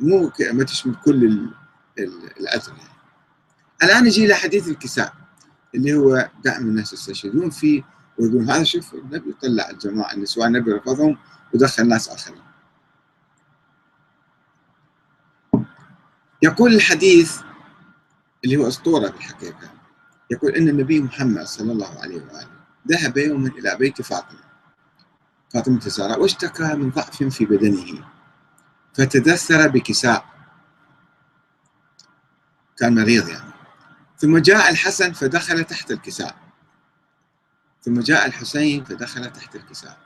مو ما تشمل كل الاثر يعني. الآن نجي إلى حديث الكساء اللي هو دائما الناس يستشهدون فيه ويقولون هذا شوف النبي طلع الجماعة النسوان النبي رفضهم ودخل ناس آخرين. يقول الحديث اللي هو أسطورة بالحقيقة. يقول إن النبي محمد صلى الله عليه وآله ذهب يوما إلى بيت فاطمة. فاطمة الزهراء واشتكى من ضعف في بدنه. فتدثر بكساء. كان مريض يعني. ثم جاء الحسن فدخل تحت الكساء. ثم جاء الحسين فدخل تحت الكساء.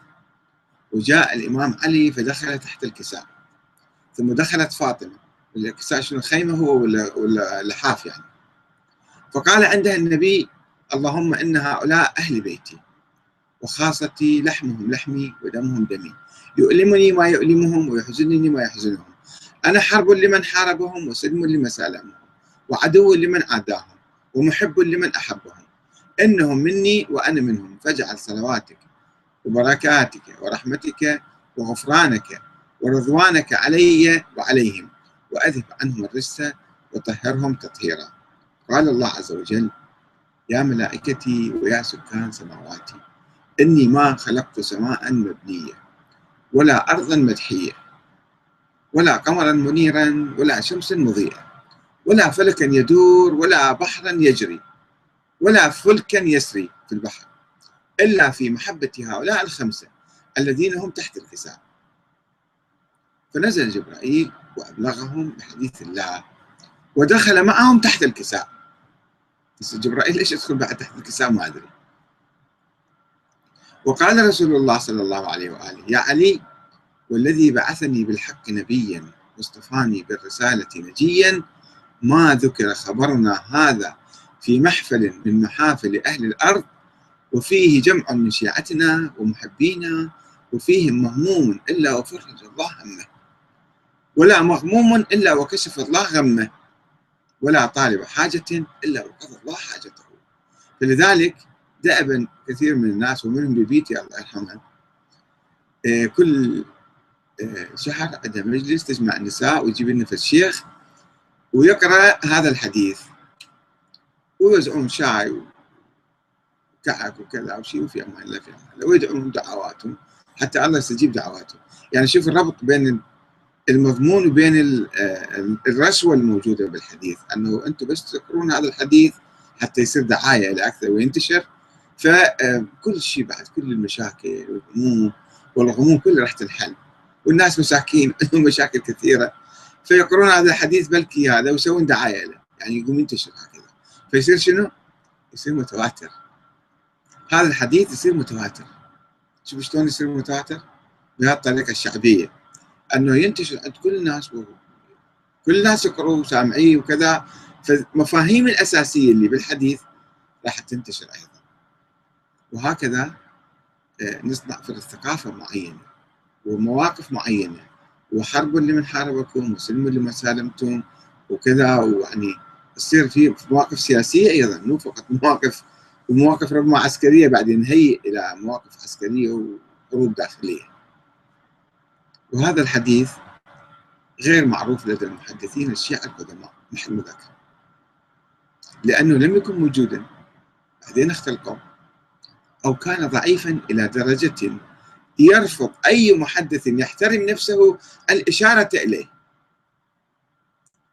وجاء الإمام علي فدخل تحت الكساء. ثم دخلت فاطمة. الكساء شنو خيمة هو ولا ولا لحاف يعني. فقال عندها النبي اللهم إن هؤلاء أهل بيتي. وخاصتي لحمهم لحمي ودمهم دمي. يؤلمني ما يؤلمهم ويحزنني ما يحزنهم. أنا حرب لمن حاربهم وسلم لمن سالمهم وعدو لمن عاداهم ومحب لمن أحبهم. إنهم مني وأنا منهم. فاجعل صلواتك وبركاتك ورحمتك وغفرانك ورضوانك علي وعليهم. وأذهب عنهم الرجس وطهرهم تطهيرا. قال الله عز وجل يا ملائكتي ويا سكان سماواتي إني ما خلقت سماء مبنية ولا أرضا مدحية ولا قمرا منيرا ولا شمس مضيئة ولا فلكا يدور ولا بحرا يجري ولا فلكا يسري في البحر إلا في محبة هؤلاء الخمسة الذين هم تحت الكساء فنزل جبرائيل وأبلغهم بحديث الله ودخل معهم تحت الكساء. بس جبرائيل ليش يدخل بعد تحت الكساء؟ ما أدري. وقال رسول الله صلى الله عليه وآله يا علي والذي بعثني بالحق نبيا واصطفاني بالرسالة نجيا ما ذكر خبرنا هذا في محفل من محافل أهل الأرض وفيه جمع من شيعتنا ومحبينا وفيهم مهموم إلا وفرج الله همه ولا مغموم إلا وكشف الله غمه ولا طالب حاجة إلا وقضى الله حاجته. فلذلك دأبا كثير من الناس ومنهم ببيتي الله يرحمها آه، كل آه، شهر عندها مجلس تجمع النساء ويجيب لنا الشيخ ويقرأ هذا الحديث. ويوزعون شاي وكعك وكذا وشيء وفي أمان الله في أمان الله. ويدعون دعواتهم حتى الله يستجيب دعواتهم يعني شوف الربط بين المضمون وبين الرشوه الموجودة بالحديث. أنه أنتم بس تذكرون هذا الحديث حتى يصير دعاية لاكثر وينتشر. فكل شيء بعد كل المشاكل والهموم والغموم كلها راح تنحل والناس مساكين عندهم مشاكل كثيرة. فيقرون هذا الحديث بلكي هذا ويسوون دعاية له. يعني يقوم ينتشر هكذا. فيصير شنو؟ يصير متواتر. هذا الحديث يصير متواتر. شوف شلون يصير متواتر؟ بهذه الطريقة الشعبية. أنه ينتشر عند كل الناس كل الناس يقروا سامعيه وكذا. فالمفاهيم الأساسية اللي بالحديث راح تنتشر أيضا. وهكذا آه، نصنع في الثقافه معينة ومواقف معينة وحرب لمن حاربكم وسلم لمن سالمتم وكذا. ويعني تصير في مواقف سياسية أيضا مو فقط مواقف ومواقف ربما عسكرية بعدين نهيئ إلى مواقف عسكرية وحروب داخلية. وهذا الحديث غير معروف لدى المحدثين الشيعة القدماء محل مذاكرة لأنه لم يكن موجودا بعدين اختلقوا. أو كان ضعيفا إلى درجة يرفض أي محدث يحترم نفسه الإشارة إليه.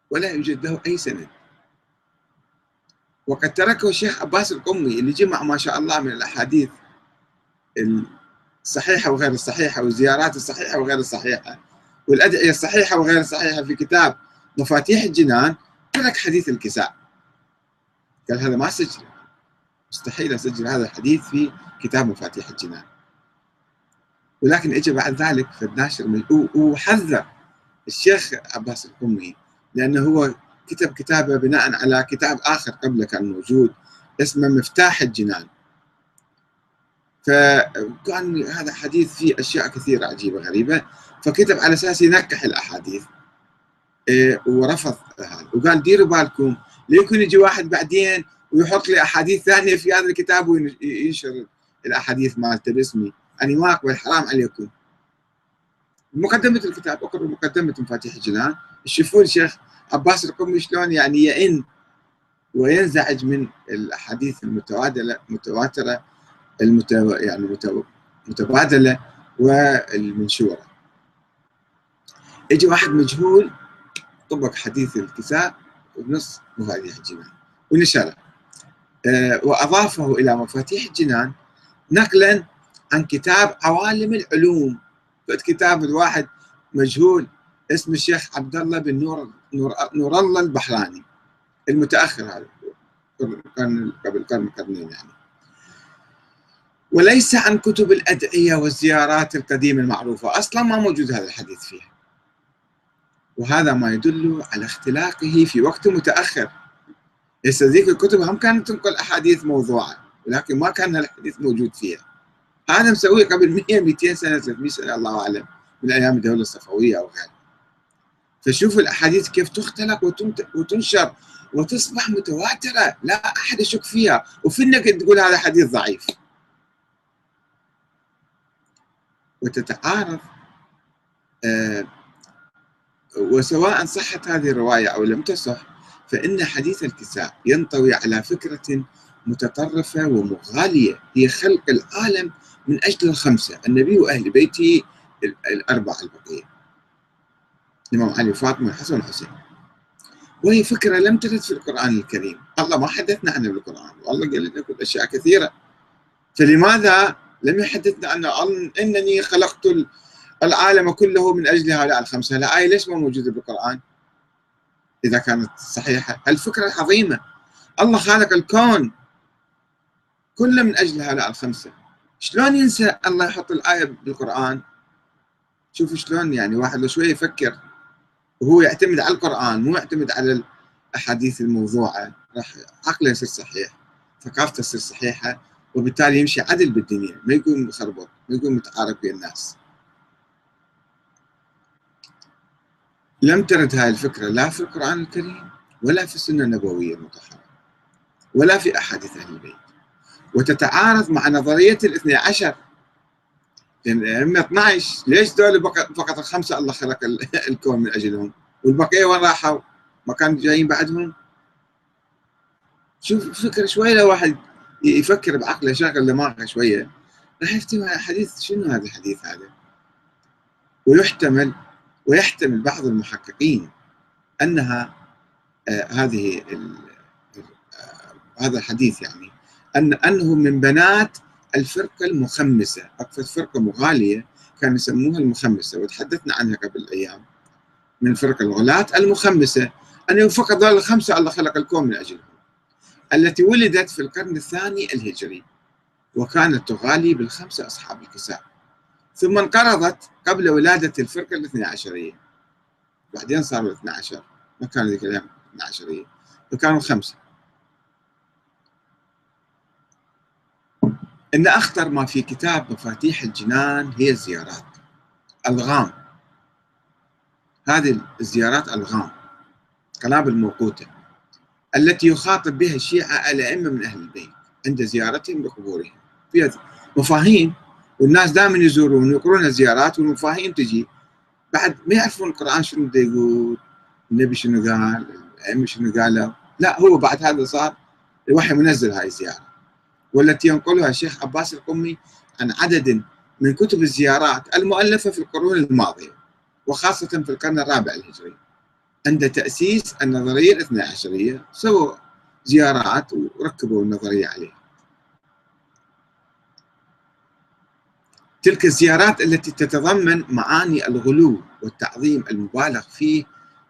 ولا يوجد له أي سند. وقد تركه الشيخ عباس القمي اللي جمع ما شاء الله من الأحاديث الصحيحة وغير الصحيحة والزيارات الصحيحة وغير الصحيحة والأدعية الصحيحة وغير الصحيحة في كتاب مفاتيح الجنان ترك حديث الكساء. قال هذا ما سجل. مستحيل أسجل هذا الحديث في كتاب مفاتيح الجنان. ولكن اجى بعد ذلك في الناشر وحذر الشيخ عباس القمي لأنه هو كتب كتابه بناء على كتاب آخر قبله كان موجود اسمه مفتاح الجنان. فكان هذا حديث فيه أشياء كثيرة عجيبة غريبة فكتب على أساس ينكح الأحاديث إيه، ورفض هذا. وقال ديروا بالكم ليكون يجي واحد بعدين ويحط لي أحاديث ثانية في هذا الكتاب وينشر الأحاديث مالته باسمي أنا ما أقبل حرام عليكم. مقدمة الكتاب اقرأوا مقدمة مفاتيح الجنان. تشوفون الشيخ عباس القمي شلون يعني يئن وينزعج من الأحاديث المتبادله متواترة المتو... يعني متبادلة والمنشورة. يجي واحد مجهول طبق حديث الكتاب بنص مفاتيح الجنان. ونشره آه، وأضافه إلى مفاتيح الجنان نقلا عن كتاب عوالم العلوم. كتاب الواحد مجهول اسم الشيخ عبد الله بن نور نور, نور الله البحراني المتأخر هذا قبل قبل قرن قرنين يعني. وليس عن كتب الأدعية والزيارات القديمة المعروفة. أصلا ما موجود هذا الحديث فيها. وهذا ما يدل على اختلاقه في وقت متأخر. هسه ذيك الكتب هم كانت تنقل أحاديث موضوعة ولكن ما كان الحديث موجود فيها. هذا مسويه قبل 100 200 سنة 300 سنة الله أعلم من أيام الدولة الصفوية أو غيرها. فشوفوا الأحاديث كيف تختلق وتنشر وتصبح متواترة لا أحد يشك فيها. وفي انك تقول هذا حديث ضعيف. وتتعارض آه وسواء صحت هذه الرواية أو لم تصح فإن حديث الكساء ينطوي على فكرة متطرفة ومغالية. هي خلق العالم من أجل الخمسة النبي وأهل بيته الأربعة البقية. الإمام علي وفاطمة والحسن والحسين. وهي فكرة لم ترد في القرآن الكريم. الله ما حدثنا عنها بالقرآن والله قال لنا أشياء كثيرة. فلماذا لم يحدثنا أن إنني خلقت العالم كله من أجل هؤلاء الخمسة؟ الآية ليش ما موجودة بالقرآن؟ إذا كانت صحيحة. الفكرة عظيمة الله خالق الكون. كله من أجل هؤلاء الخمسة. شلون ينسى الله يحط الآية بالقرآن؟ شوفوا شلون يعني واحد لو شوية يفكر وهو يعتمد على القرآن مو يعتمد على الأحاديث الموضوعة راح عقله يصير صحيح ثقافته تصير صحيحة وبالتالي يمشي عدل بالدنيا. ما يكون مخربط ما يكون متعارك بين الناس. لم ترد هذه الفكرة لا في القرآن الكريم ولا في السنة النبوية المطهرة ولا في أحاديث أهل البيت وتتعارض مع نظرية الاثنى عشر لأن الأئمة 12 ليش دول فقط الخمسة الله خلق الكون من أجلهم والبقية وين راحوا؟ ما كانوا جايين بعدهم؟ شوف فكر شوي لو واحد يفكر بعقله يشغل دماغه شوية راح يفتهم حديث شنو هذا الحديث هذا؟ ويحتمل ويحتمل بعض المحققين أنها آه هذه آه هذا الحديث يعني أن أنه من بنات الفرقة المخمسة. أكثر فرقة مغالية كانوا يسموها المخمسة وتحدثنا عنها قبل أيام من الفرقة الغلاة المخمسة. أنه فقط ذلك الخمسة الله خلق الكون من أجلهم التي ولدت في القرن الثاني الهجري وكانت تغالي بالخمسة أصحاب الكساء. ثم انقرضت قبل ولادة الفرقة الاثنى عشرية. بعدين صاروا الاثنى عشر. ما كانوا ذيك الأيام الاثنى عشرية. فكانوا خمسة. إن أخطر ما في كتاب مفاتيح الجنان هي الزيارات. الغام. هذه الزيارات الغام. قنابل موقوته التي يخاطب بها الشيعة الأئمة من أهل البيت عند زيارتهم لقبورهم. فيها مفاهيم والناس دائما يزورون ويقرون الزيارات والمفاهيم تجي. بعد ما يعرفون القرآن شنو يقول النبي شنو قال الأئمة شنو قالوا. لا هو بعد هذا صار الوحي منزل هاي الزيارة. والتي ينقلها الشيخ عباس القمي عن عدد من كتب الزيارات المؤلفة في القرون الماضية وخاصة في القرن الرابع الهجري. عند تأسيس النظرية الاثنى عشرية سووا زيارات وركبوا النظرية عليها. تلك الزيارات التي تتضمن معاني الغلو والتعظيم المبالغ فيه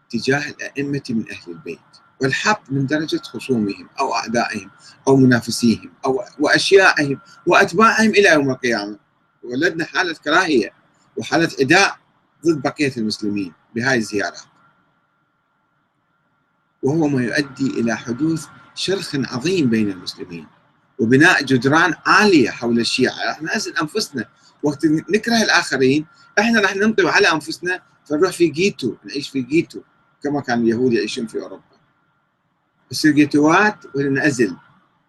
تجاه الأئمة من أهل البيت والحق من درجة خصومهم أو أعدائهم أو منافسيهم أو وأشيائهم وأتباعهم إلى يوم القيامة. ولدنا حالة كراهية وحالة عداء ضد بقية المسلمين بهاي الزيارات. وهو ما يؤدي إلى حدوث شرخ عظيم بين المسلمين. وبناء جدران عالية حول الشيعة. راح نأزل أنفسنا. وقت نكره الآخرين إحنا راح ننطوي على أنفسنا فنروح في جيتو نعيش في جيتو كما كان اليهود يعيشون في أوروبا. السرقيتوات وننعزل